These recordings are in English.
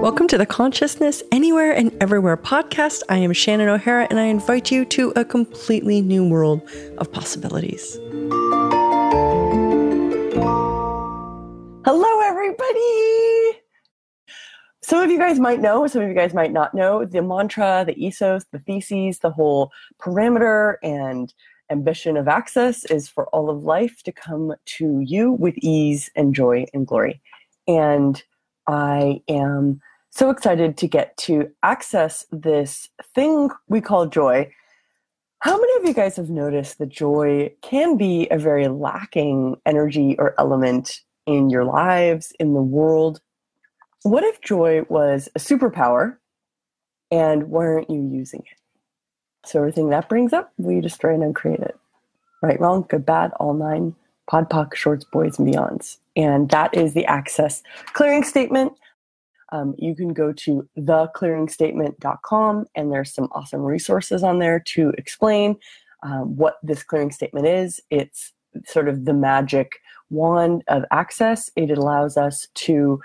Welcome to the Consciousness Anywhere and Everywhere podcast. I am Shannon O'Hara, and I invite you to a completely new world of possibilities. Hello, everybody. Some of you guys might know, some of you guys might not know the mantra, the ethos, the theses, the whole parameter and ambition of access is for all of life to come to you with ease and joy and glory. And I am so excited to get to access this thing we call joy. How many of you guys have noticed that joy can be a very lacking energy or element in your lives, in the world? What if joy was a superpower and why aren't you using it? So, everything that brings up, we destroy and uncreate it. Right, wrong, good, bad, all nine, podpoc, shorts, boys, and beyonds. And that is the access clearing statement um, you can go to theclearingstatement.com and there's some awesome resources on there to explain um, what this clearing statement is. It's sort of the magic wand of access. It allows us to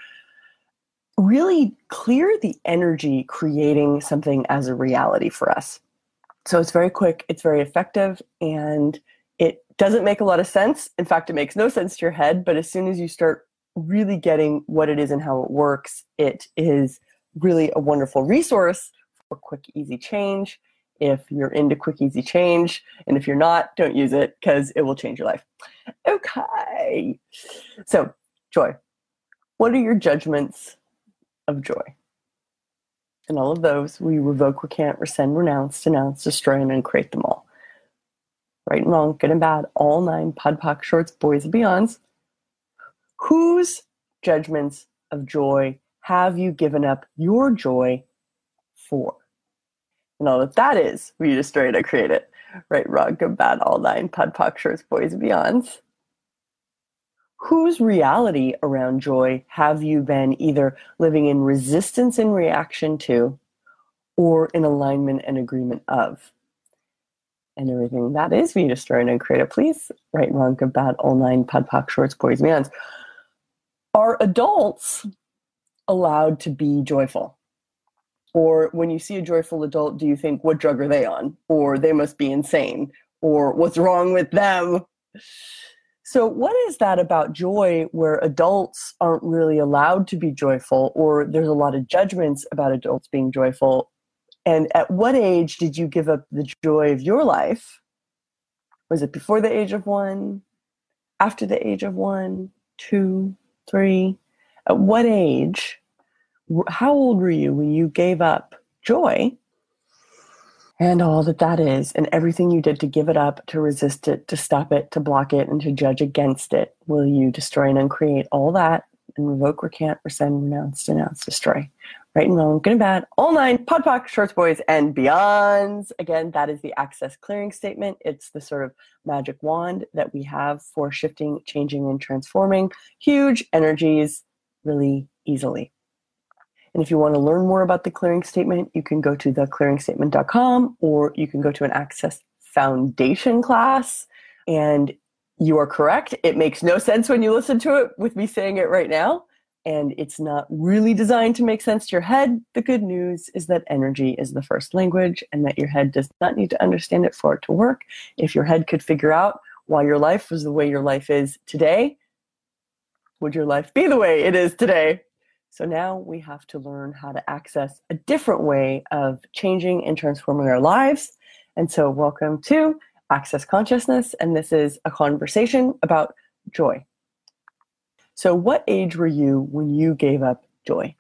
really clear the energy creating something as a reality for us. So it's very quick, it's very effective, and it doesn't make a lot of sense. In fact, it makes no sense to your head, but as soon as you start really getting what it is and how it works, it is really a wonderful resource for quick, easy change. If you're into quick, easy change, and if you're not, don't use it because it will change your life. Okay. So, joy. What are your judgments of joy? And all of those, we revoke, recant, rescind, renounce, denounce, destroy, and uncreate them all. Right and wrong, good and bad, all nine podpoc shorts, boys and beyonds Whose judgments of joy have you given up your joy for? And all that that is, we destroy it or create it. Right, wrong, good, bad, all nine, podpoc, shorts, boys, and beyonds. Whose reality around joy have you been either living in resistance and reaction to or in alignment and agreement of? and everything that is we destroy and create. Please, right, wrong, bad, all nine, podpoc, shorts, boys, beyonds. Are adults allowed to be joyful? Or when you see a joyful adult, do you think, what drug are they on? Or they must be insane? Or what's wrong with them? So, what is that about joy where adults aren't really allowed to be joyful, or there's a lot of judgments about adults being joyful? And at what age did you give up the joy of your life? Was it before the age of one? After the age of one, two, three? At what age? How old were you when you gave up joy and all that that is, and everything you did to give it up, to resist it, to stop it, to block it, and to judge against it? Will you destroy and uncreate all that and revoke, recant, rescind, renounce, denounce, destroy? Right and wrong, good and bad, all nine, podpoc, shorts, boys, and beyonds. Again, that is the access clearing statement. It's the sort of magic wand that we have for shifting, changing, and transforming huge energies really easily. And if you want to learn more about the clearing statement, you can go to theclearingstatement.com or you can go to an Access Foundation class. And you are correct. It makes no sense when you listen to it with me saying it right now and it's not really designed to make sense to your head, the good news is that energy is the first language and that your head does not need to understand it for it to work. If your head could figure out why your life was the way your life is today, would your life be the way it is today? So now we have to learn how to access a different way of changing and transforming our lives. And so, welcome to Access Consciousness. And this is a conversation about joy. So, what age were you when you gave up joy?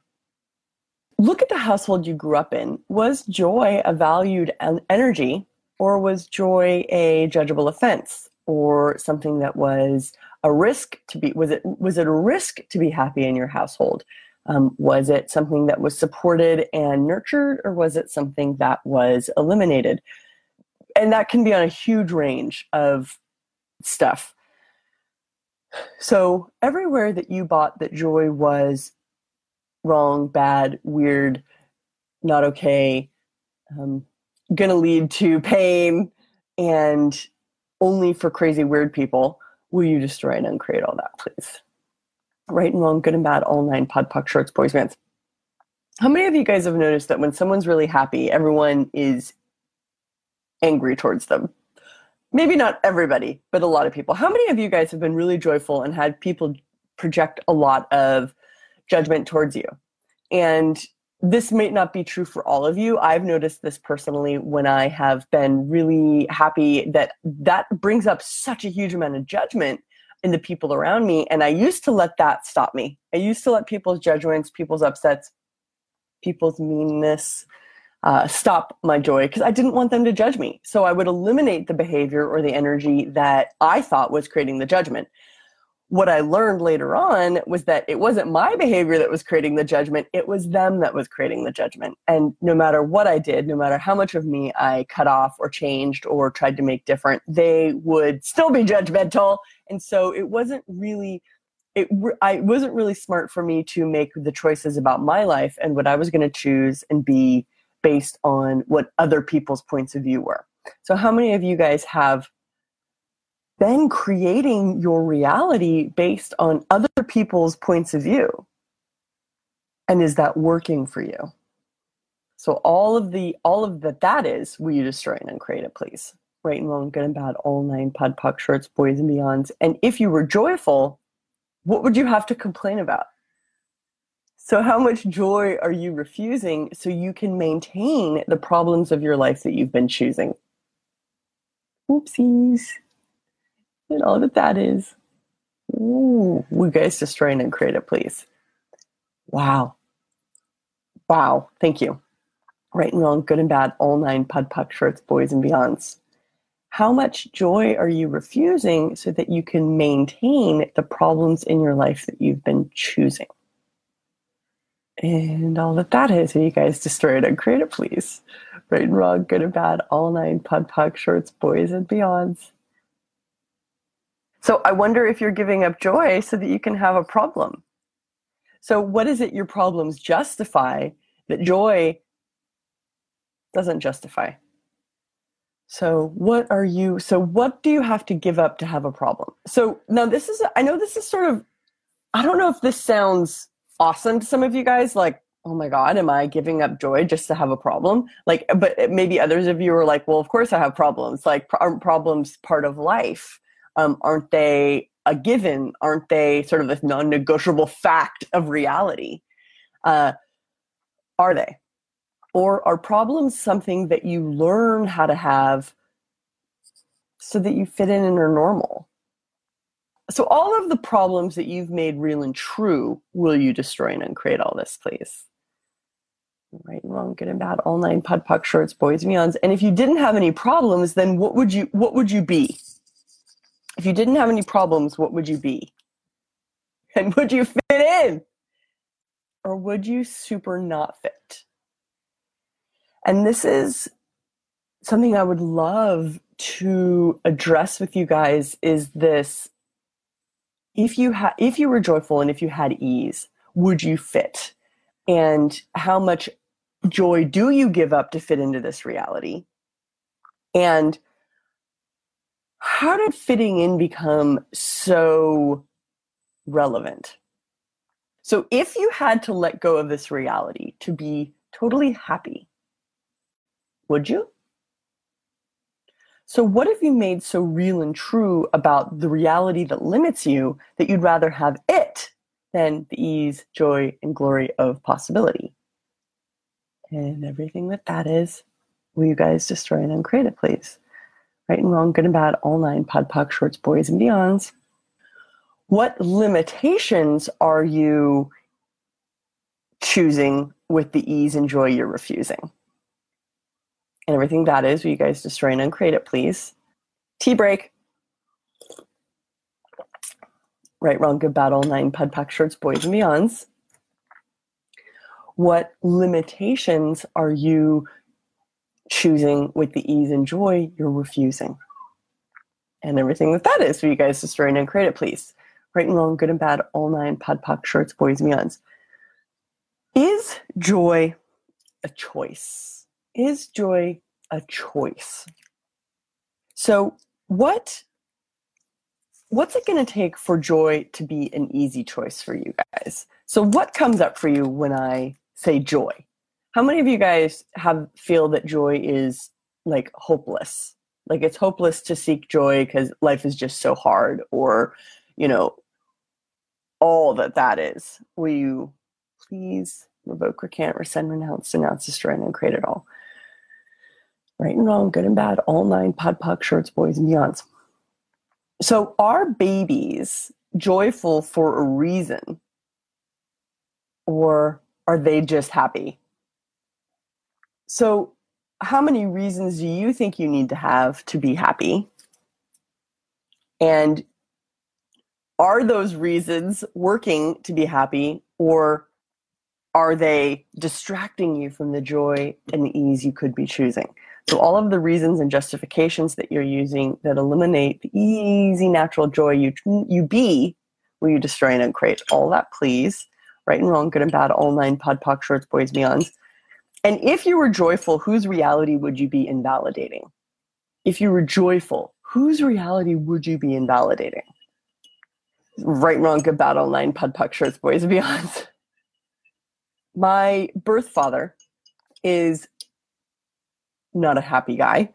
Look at the household you grew up in. Was joy a valued energy, or was joy a judgeable offense, or something that was a risk to be? Was it was it a risk to be happy in your household? Um, was it something that was supported and nurtured, or was it something that was eliminated? And that can be on a huge range of stuff. So everywhere that you bought that joy was wrong, bad, weird, not okay, um, to lead to pain, and only for crazy, weird people, will you destroy and uncreate all that, please? Right and wrong, good and bad, all nine, pod, puck, shorts, boys, bands. How many of you guys have noticed that when someone's really happy, everyone is angry towards them? Maybe not everybody, but a lot of people. How many of you guys have been really joyful and had people project a lot of judgment towards you? And this might not be true for all of you. I've noticed this personally when I have been really happy that that brings up such a huge amount of judgment in the people around me. And I used to let that stop me. I used to let people's judgments, people's upsets, people's meanness uh, stop my joy because I didn't want them to judge me. So I would eliminate the behavior or the energy that I thought was creating the judgment what I learned later on was that it wasn't my behavior that was creating the judgment, it was them that was creating the judgment. And no matter what I did, no matter how much of me I cut off or changed or tried to make different, they would still be judgmental. And so it wasn't really it I wasn't really smart for me to make the choices about my life and what I was going to choose and be based on what other people's points of view were. So how many of you guys have then creating your reality based on other people's points of view. And is that working for you? So all of the all of that that is, will you destroy and uncreate it, please? Right and wrong, good and bad, all nine pod puck shorts, boys and beyonds. And if you were joyful, what would you have to complain about? So how much joy are you refusing so you can maintain the problems of your life that you've been choosing? Oopsies and all that that is. Ooh, you guys destroy and create it, please. Wow. Wow. Thank you. Right and wrong, good and bad, all nine pud puck shorts, boys and beyonds. How much joy are you refusing so that you can maintain the problems in your life that you've been choosing? And all that that is, you guys destroy it and create it, please. Right and wrong, good and bad, all nine pud puck shorts, boys and beyonds. So I wonder if you're giving up joy so that you can have a problem. So, what is it your problems justify that joy doesn't justify? So, what are you, so what do you have to give up to have a problem? So, now this is, I know this is sort of, I don't know if this sounds awesome to some of you guys, like, oh my God, am I giving up joy just to have a problem? Like, but maybe others of you are like, well, of course I have problems. Like, aren't problems part of life? Um, aren't they a given? Aren't they sort of a non negotiable fact of reality? Uh, are they? Or are problems something that you learn how to have so that you fit in and are normal? So, all of the problems that you've made real and true, will you destroy and uncreate all this, please? Right and wrong, good and bad, all nine pud puck shorts, boys and beyonds. And if you didn't have any problems, then what would you what would you be? If you didn't have any problems, what would you be? And would you fit in? Or would you super not fit? And this is something I would love to address with you guys is this if you had if you were joyful and if you had ease, would you fit? And how much joy do you give up to fit into this reality? And how did fitting in become so relevant? So, if you had to let go of this reality to be totally happy, would you? So, what have you made so real and true about the reality that limits you that you'd rather have it than the ease, joy, and glory of possibility? And everything that that is, will you guys destroy and uncreate it, please? Right and wrong, good and bad, all nine, pod, puck, shorts, boys, and beyonds. What limitations are you choosing with the ease and joy you're refusing? And everything that is, will you guys destroy and uncreate it, please? Tea break. Right, wrong, good, bad, all nine, pod, puck, shorts, boys, and beyonds. What limitations are you choosing with the ease and joy you're refusing. And everything that that is for you guys to destroy and create it, please. Right and wrong, good and bad, all nine, pod, pop, shorts, boys, beyonds. Is joy a choice? Is joy a choice? So, what what's it going to take for joy to be an easy choice for you guys? So, what comes up for you when I say joy? How many of you guys have feel that joy is like hopeless? Like it's hopeless to seek joy because life is just so hard, or you know, all that that is. Will you please revoke, recant, rescind, renounce, denounce, destroy, and create it all? Right and wrong, good and bad, all nine, pod, puck, shorts, boys, and beyonds. So are babies joyful for a reason? Or are they just happy? So, how many reasons do you think you need to have to be happy? And are those reasons working to be happy, or are they distracting you from the joy and the ease you could be choosing? So all of the reasons and justifications that you're using that eliminate the easy natural joy you you be, will you destroy and uncreate all that, please? Right and wrong, good and bad, all nine pod poc shorts, boys beyonds. And if you were joyful, whose reality would you be invalidating? If you were joyful, whose reality would you be invalidating? Right, wrong, good, bad, all nine pod shirts, boys and beyonds. My birth father is not a happy guy.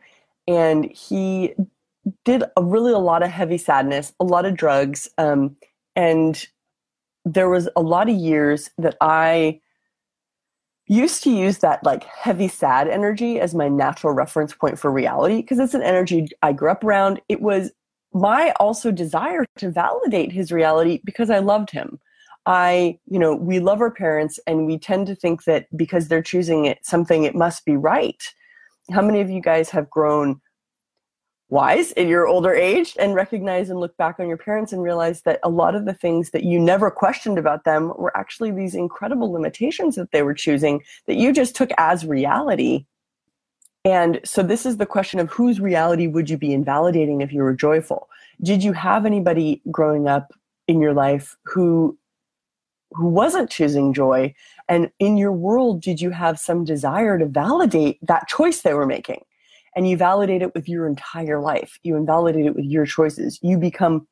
And he did a really a lot of heavy sadness, a lot of drugs. Um, and there was a lot of years that I used to use that like heavy sad energy as my natural reference point for reality because it's an energy I grew up around. It was my also desire to validate his reality because I loved him. I, you know, we love our parents and we tend to think that because they're choosing it something it must be right how many of you guys have grown wise in your older age and recognize and look back on your parents and realize that a lot of the things that you never questioned about them were actually these incredible limitations that they were choosing that you just took as reality. And so this is the question of whose reality would you be invalidating if you were joyful? Did you have anybody growing up in your life who who wasn't choosing joy and in your world did you have some desire to validate that choice they were making and you validate it with your entire life. You invalidate it with your choices. You become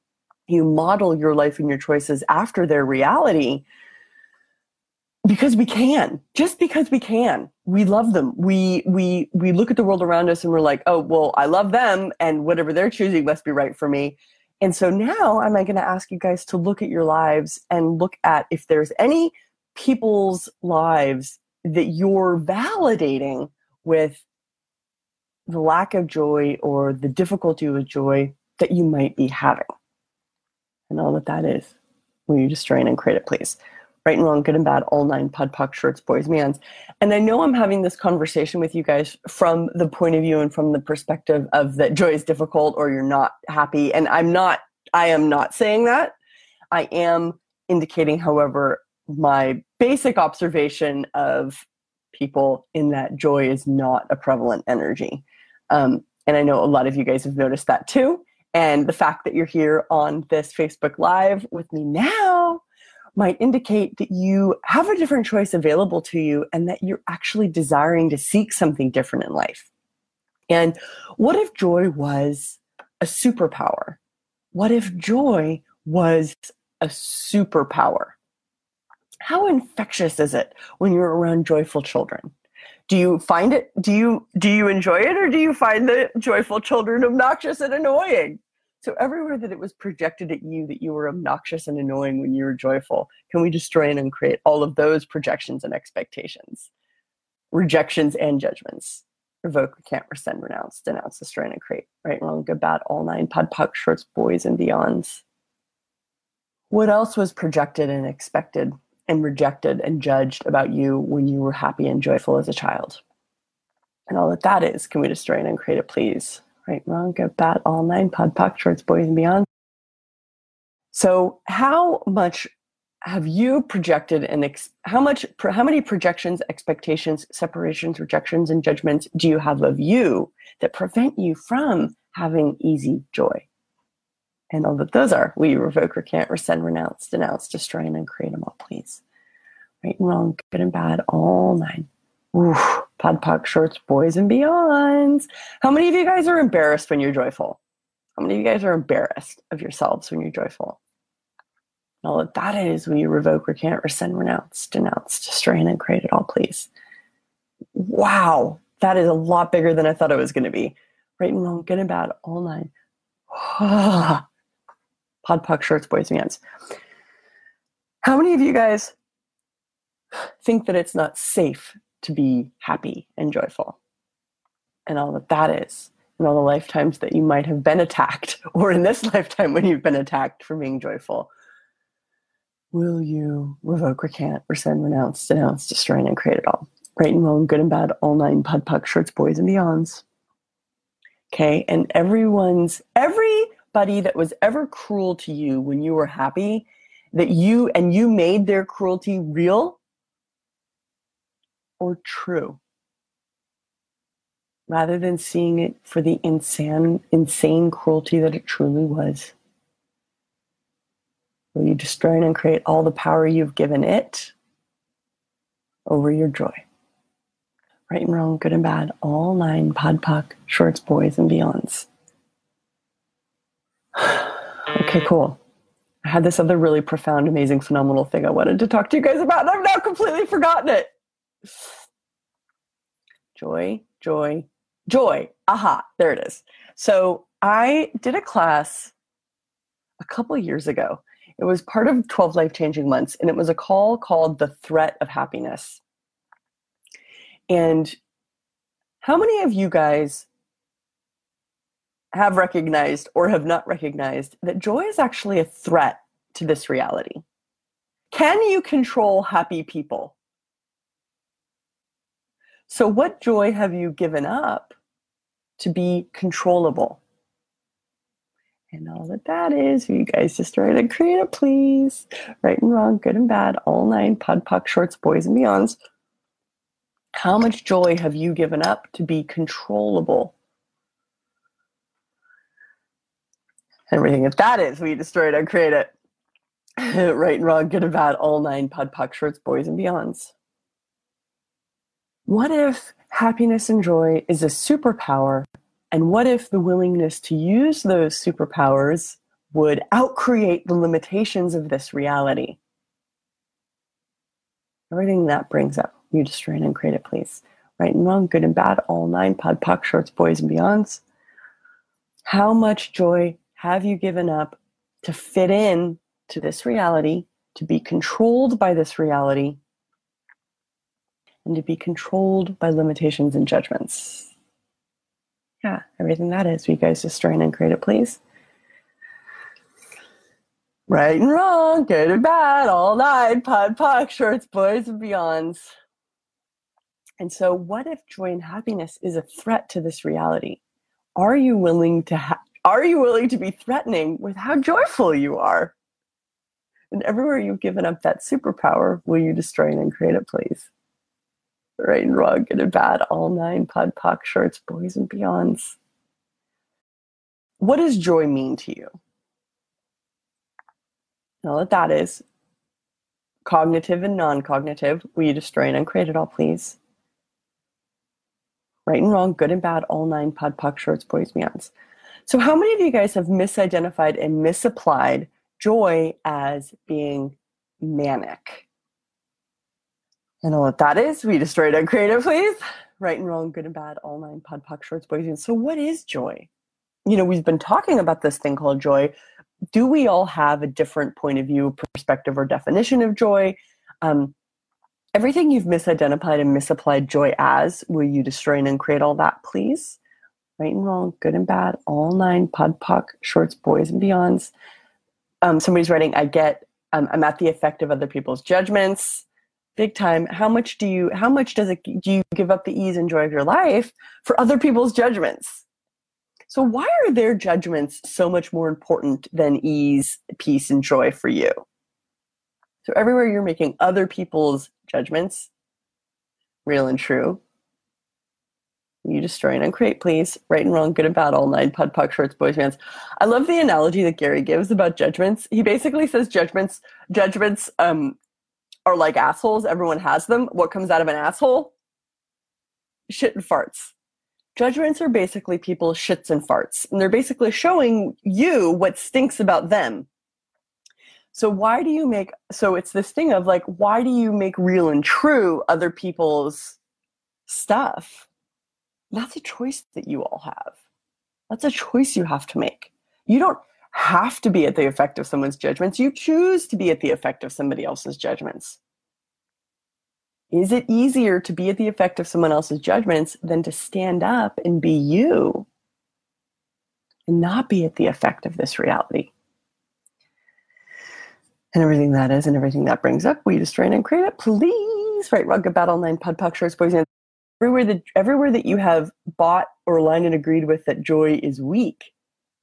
you model your life and your choices after their reality because we can. Just because we can. We love them. We we we look at the world around us and we're like oh well i love them and whatever they're choosing must be right for me. And so now I'm going to ask you guys to look at your lives and look at if there's any people's lives that you're validating with the lack of joy or the difficulty with joy that you might be having. And all that that is. Will you destroy and create it, please? right and wrong, good and bad, all nine pod poc shorts, boys, mans. And I know I'm having this conversation with you guys from the point of view and from the perspective of that joy is difficult or you're not happy. And I'm not, I am not saying that. I am indicating, however, my basic observation of people in that joy is not a prevalent energy. Um, and I know a lot of you guys have noticed that too. And the fact that you're here on this Facebook Live with me now might indicate that you have a different choice available to you and that you're actually desiring to seek something different in life. And what if joy was a superpower? What if joy was a superpower? How infectious is it when you're around joyful children? Do you find it do you do you enjoy it or do you find the joyful children obnoxious and annoying? So everywhere that it was projected at you that you were obnoxious and annoying when you were joyful, can we destroy and uncreate all of those projections and expectations, rejections and judgments? Revoke, recant, rescind, renounce, denounce, destroy, and create. Right, wrong, good, bad, all nine, pod, puck, shorts, boys, and beyonds. What else was projected and expected and rejected and judged about you when you were happy and joyful as a child? And all that that is, can we destroy and uncreate it, please? right, wrong, good, bad, all nine, pod, poc, shorts, boys, and beyond. So, how much have you projected and ex- how much, how many projections, expectations, separations, rejections, and judgments do you have of you that prevent you from having easy joy? And all that those are, you revoke, recant, rescind, renounce, denounce, destroy, and uncreate them all, please? Right and wrong, good and bad, all nine. Oof, pod poc shorts, boys and beyonds. How many of you guys are embarrassed when you're joyful? How many of you guys are embarrassed of yourselves when you're joyful? all that that is you revoke, recant, rescind, renounce, denounce, destroy, and create it all, please. Wow, that is a lot bigger than I thought it was going to be. Right and wrong, good and bad, all nine. Pod, POC, shorts, boys, and mans. How many of you guys think that it's not safe to be happy and joyful? And all that that is, and all the lifetimes that you might have been attacked, or in this lifetime when you've been attacked for being joyful. Will you revoke, recant, rescind, renounce, denounce, destroy, and create it all? Right and wrong, good and bad, all nine POD POC, shorts, boys, and beyonds. Okay, and everyone's everybody that was ever cruel to you when you were happy, that you and you made their cruelty real? Or true? Rather than seeing it for the insane insane cruelty that it truly was. Will you destroy and create all the power you've given it over your joy? Right and wrong good and bad all nine POD POC shorts boys and beyonds okay cool I had this other really profound, amazing, phenomenal thing I wanted to talk to you guys about, and I've now completely forgotten it. Joy, joy, joy. Aha, there it is. So I did a class a couple years ago. It was part of 12 life changing months, and it was a call called The Threat of Happiness. And how many of you guys have recognized or have not recognized that joy is actually a threat to this reality. Can you control happy people? So, what joy have you given up to be controllable? And all that that is, you guys just write and create it, please. Right and wrong, good and bad, all nine, POD POC, shorts, boys and beyonds. How much joy have you given up to be controllable? Everything. If that is we destroy it and create it. Right and wrong good and bad all nine POD POC shorts boys and beyonds. What if happiness and joy is a superpower? And what if the willingness to use those superpowers would outcreate the limitations of this reality? Everything that brings up you destroy it and create it please. Right and wrong good and bad all nine POD POC shorts boys and beyonds. How much joy have you given up to fit in to this reality, to be controlled by this reality, and to be controlled by limitations and judgments? Yeah, everything that is. Will you guys just join and create it, please? Right and wrong, good and bad, all night, POD POC, shorts, boys and beyonds. And so, what if joy and happiness is a threat to this reality? Are you willing to ha- are you willing to be threatening with how joyful you are? And everywhere you've given up that superpower, will you destroy and create it, please? Right and wrong, good and bad, all nine POD POC shorts, boys and beyonds. What does joy mean to you? Now that that is cognitive and non-cognitive, will you destroy and uncreate it all, please? Right and wrong, good and bad, all nine POD POC shorts, boys, and beyonds. So, how many of you guys have misidentified and misapplied joy as being manic? And all what that is, we destroyed our creative, please. Right and wrong, good and bad, all nine POD POC shorts, boys. And so, what is joy? You know, we've been talking about this thing called joy. Do we all have a different point of view, perspective, or definition of joy? Um, everything you've misidentified and misapplied joy as, will you destroy and create all that, please? Right and wrong, good and bad, all nine, POD POC, shorts, boys and beyonds. Um, somebody's writing, I get, um, I'm at the effect of other people's judgments, big time. How much do you, how much does it, do you give up the ease and joy of your life for other people's judgments? So why are their judgments so much more important than ease, peace, and joy for you? So everywhere you're making other people's judgments real and true, you destroy and uncreate, please. Right and wrong, good and bad, all nine, pud, puck, shorts, boys, fans. I love the analogy that Gary gives about judgments. He basically says judgments, judgments um, are like assholes. Everyone has them. What comes out of an asshole? Shit and farts. Judgments are basically people's shits and farts, and they're basically showing you what stinks about them. So why do you make so it's this thing of like why do you make real and true other people's stuff? That's a choice that you all have. That's a choice you have to make. You don't have to be at the effect of someone's judgments. You choose to be at the effect of somebody else's judgments. Is it easier to be at the effect of someone else's judgments than to stand up and be you and not be at the effect of this reality? And everything that is and everything that brings up, we destroy and create it. Please write Rugged Battle 9 Pud Puck Shorts Boys and everywhere that everywhere that you have bought or aligned and agreed with that joy is weak,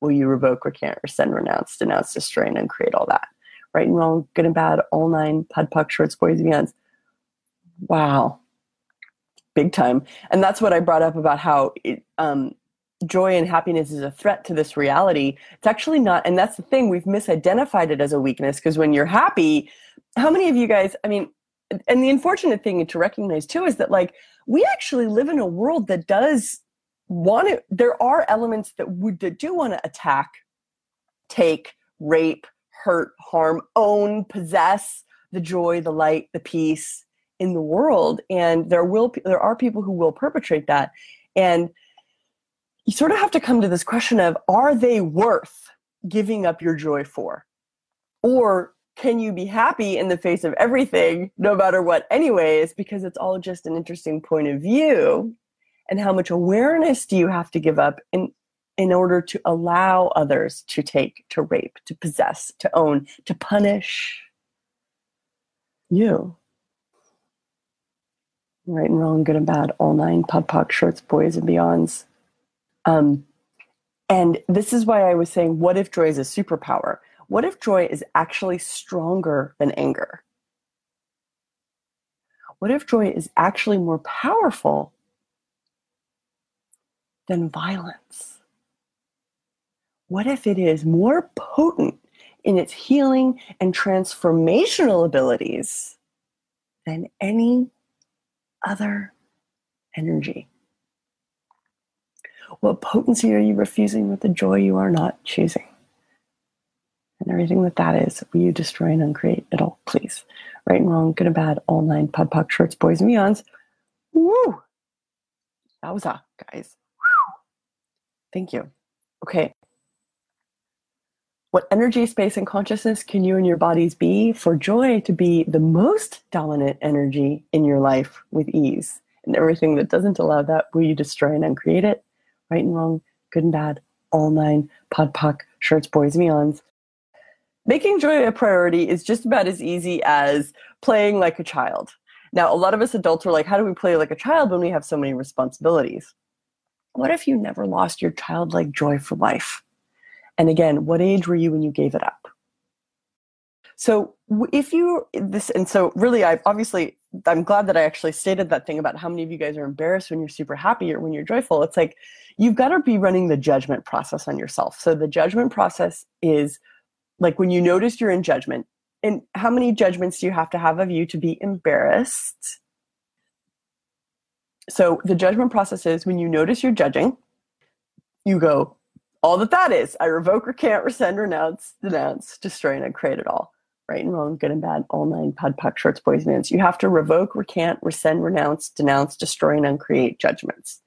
will you revoke, recant, rescind, renounce, denounce, destroy, and uncreate all that? Right and wrong, good and bad, all nine, Pud Puck Shorts Boys and beyonds Wow. Big time. And that's what I brought up about how it, um, joy and happiness is a threat to this reality. It's actually not. And that's the thing, we've misidentified it as a weakness because when you're happy, how many of you guys, I mean, and the unfortunate thing to recognize too is that like we actually live in a world that does want to, there are elements that would that do want to attack, take, rape, hurt, harm, own, possess the joy, the light, the peace, in the world. And there will there are people who will perpetrate that. And you sort of have to come to this question of are they worth giving up your joy for? Or can you be happy in the face of everything no matter what anyways because it's all just an interesting point of view and how much awareness do you have to give up in in order to allow others to take to rape to possess to own to punish you right and wrong, good and bad, all nine, pud puck, shorts, boys and beyonds. Um, and this is why I was saying, what if joy is a superpower? What if joy is actually stronger than anger? What if joy is actually more powerful than violence? What if it is more potent in its healing and transformational abilities than any other energy? What potency are you refusing with the joy you are not choosing? And everything that that is, will you destroy and uncreate it all, please? Right and wrong, good and bad, all nine, pud puck, shorts, boys, and beyonds. Woo! That was a guys. Thank you. Okay, what energy, space, and consciousness can you and your bodies be for joy to be the most dominant energy in your life with ease? And everything that doesn't allow that, will you destroy and uncreate it? Right and wrong, good and bad, all nine, pod puck, shirts, boys, meons. Making joy a priority is just about as easy as playing like a child. Now, a lot of us adults are like, how do we play like a child when we have so many responsibilities? What if you never lost your childlike joy for life? And again, what age were you when you gave it up? So if you this and so really I obviously I'm glad that I actually stated that thing about how many of you guys are embarrassed when you're super happy or when you're joyful. It's like you've got to be running the judgment process on yourself. So the judgment process is like when you notice you're in judgment, and how many judgments do you have to have of you to be embarrassed? So the judgment process is when you notice you're judging, you go, all that that is. I revoke, recant, rescind, renounce, denounce, destroy, and create it all. Right and wrong, good and bad, all nine, pud, puck, shorts, boys, mans. You have to revoke, recant, rescind, renounce, denounce, destroy, and uncreate judgments.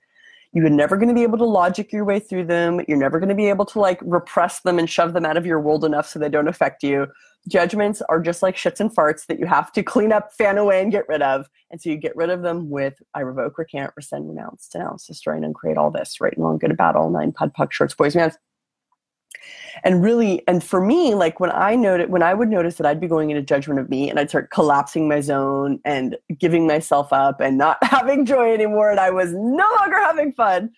You're never going to be able to logic your way through them. You're never going to be able to like repress them and shove them out of your world enough so they don't affect you. Judgments are just like shits and farts that you have to clean up, fan away, and get rid of. And so you get rid of them with I revoke, recant, rescind, renounce, denounce, destroy, and uncreate all this, right and wrong, good bad, all nine, pud, puck, shorts, boys, mans and really and for me like when i noted when i would notice that i'd be going into judgment of me and i'd start collapsing my zone and giving myself up and not having joy anymore and i was no longer having fun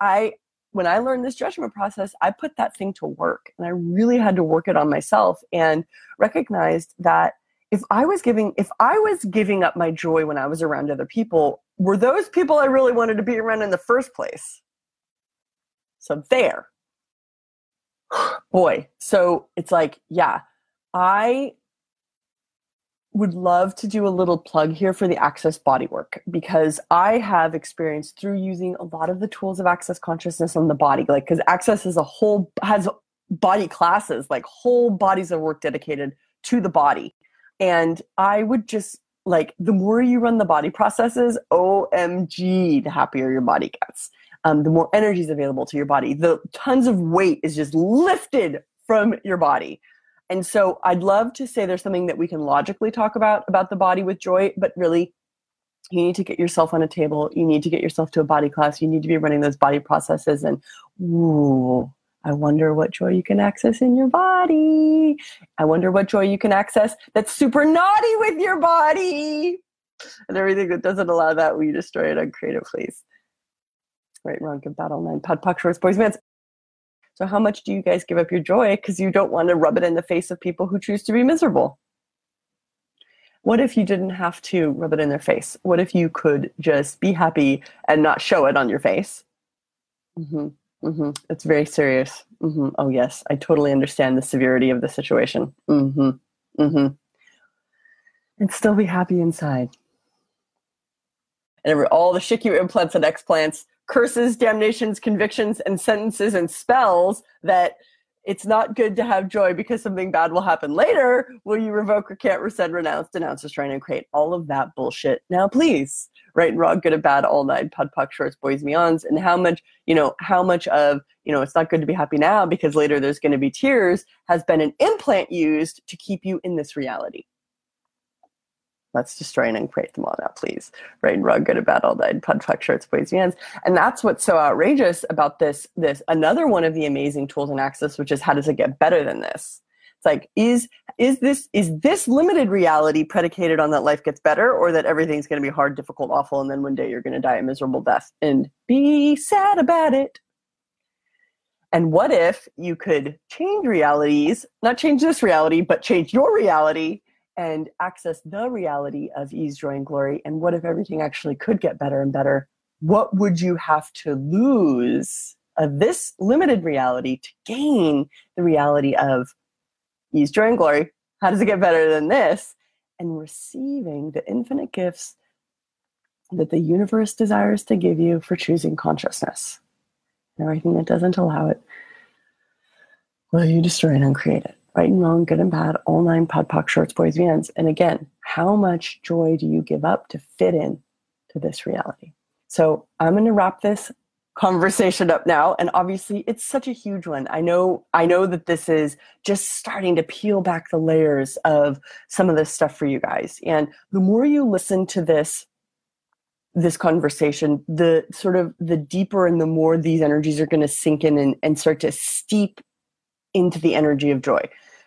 i when i learned this judgment process i put that thing to work and i really had to work it on myself and recognized that if i was giving if i was giving up my joy when i was around other people were those people i really wanted to be around in the first place? So there boy so it's like yeah i would love to do a little plug here for the Access Bodywork because I have experienced through using a lot of the tools of Access Consciousness on the body, like because Access is a whole has body classes, like whole bodies of work dedicated to the body. And I would just like the more you run the body processes, OMG, the happier your body gets. Um, the more energy is available to your body. The tons of weight is just lifted from your body. And so I'd love to say there's something that we can logically talk about about the body with joy, but really you need to get yourself on a table. You need to get yourself to a body class. You need to be running those body processes and ooh, I wonder what joy you can access in your body. I wonder what joy you can access that's super naughty with your body. And everything that doesn't allow that, we destroy it on creative please. Right, wrong, good battle nine, pod, puck, shorts, boys, mans. So, how much do you guys give up your joy because you don't want to rub it in the face of people who choose to be miserable? What if you didn't have to rub it in their face? What if you could just be happy and not show it on your face? Mm-hmm. Mm-hmm. It's very serious. Mm-hmm. Oh yes, I totally understand the severity of the situation. Mm-hmm. Mm-hmm. And still be happy inside. And all the SHIKU implants and explants, curses, damnations, convictions, and sentences and spells that it's not good to have joy because something bad will happen later. Will you revoke, recant, rescind, renounce, denounce, destroy, and create all of that bullshit? Now, please right and wrong, good and bad, all night, pud puck shorts, boys meons, and how much, you know, how much of, you know, it's not good to be happy now because later there's going to be tears has been an implant used to keep you in this reality. Let's destroy and uncreate them all now, please. Right and wrong, good and bad, all night, pud puck shorts, boys. And that's what's so outrageous about this, this, another one of the amazing tools and access, which is how does it get better than this? It's like, is is this is this limited reality predicated on that life gets better or that everything's going to be hard, difficult, awful, and then one day you're going to die a miserable death and be sad about it? And what if you could change realities, not change this reality, but change your reality and access the reality of ease, joy, and glory? And what if everything actually could get better and better? What would you have to lose of this limited reality to gain the reality of ease, joy, and glory. How does it get better than this? And receiving the infinite gifts that the universe desires to give you for choosing consciousness. And everything that doesn't allow it, well, you destroy and uncreate it. Right and wrong, good and bad, all nine pod poc shorts, boys, vans. And again, how much joy do you give up to fit in to this reality? So I'm going to wrap this conversation up now and obviously it's such a huge one i know i know that this is just starting to peel back the layers of some of this stuff for you guys and the more you listen to this this conversation the sort of the deeper and the more these energies are going to sink in and, and start to steep into the energy of joy.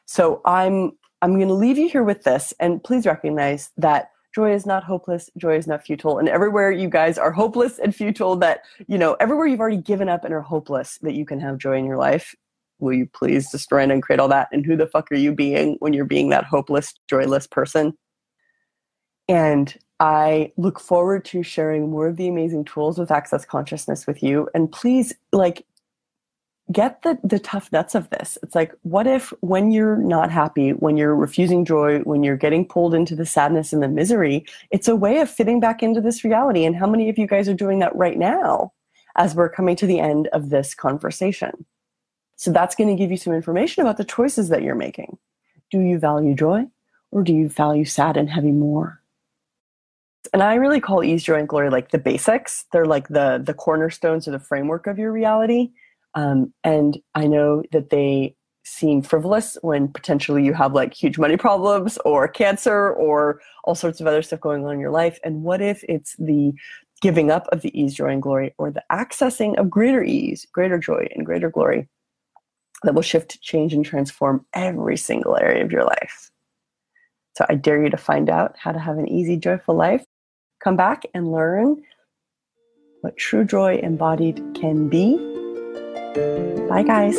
So i'm i'm going to leave you here with this and please recognize that joy is not hopeless joy is not futile and everywhere you guys are hopeless and futile that you know everywhere you've already given up and are hopeless that you can have joy in your life will you please destroy and uncreate all that? And who the fuck are you being when you're being that hopeless joyless person? And i look forward to sharing more of the amazing tools with access consciousness with you. And please like get the the tough nuts of this. It's like what if when you're not happy when you're refusing joy when you're getting pulled into the sadness and the misery it's a way of fitting back into this reality. And how many of you guys are doing that right now as we're coming to the end of this conversation? So that's going to give you some information about the choices that you're making. Do you value joy or do you value sad and heavy more? And i really call ease joy and glory like the basics. They're like the the cornerstones or the framework of your reality um, and I know that they seem frivolous when potentially you have like huge money problems or cancer or all sorts of other stuff going on in your life. And what if it's the giving up of the ease, joy, and glory, or the accessing of greater ease, greater joy, and greater glory that will shift, change, and transform every single area of your life? So I dare you to find out how to have an easy, joyful life. Come back and learn what true joy embodied can be Bye, guys.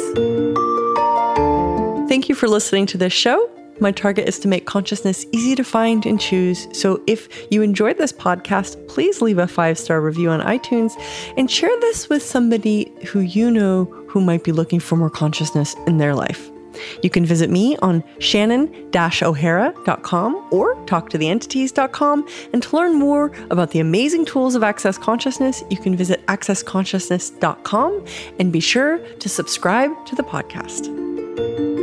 Thank you for listening to this show. My target is to make consciousness easy to find and choose. So if you enjoyed this podcast, please leave a five star review on iTunes and share this with somebody who you know who might be looking for more consciousness in their life. You can visit me on shannon-o'hara.com or talktotheentities.com. And to learn more about the amazing tools of Access Consciousness, you can visit accessconsciousness.com and be sure to subscribe to the podcast.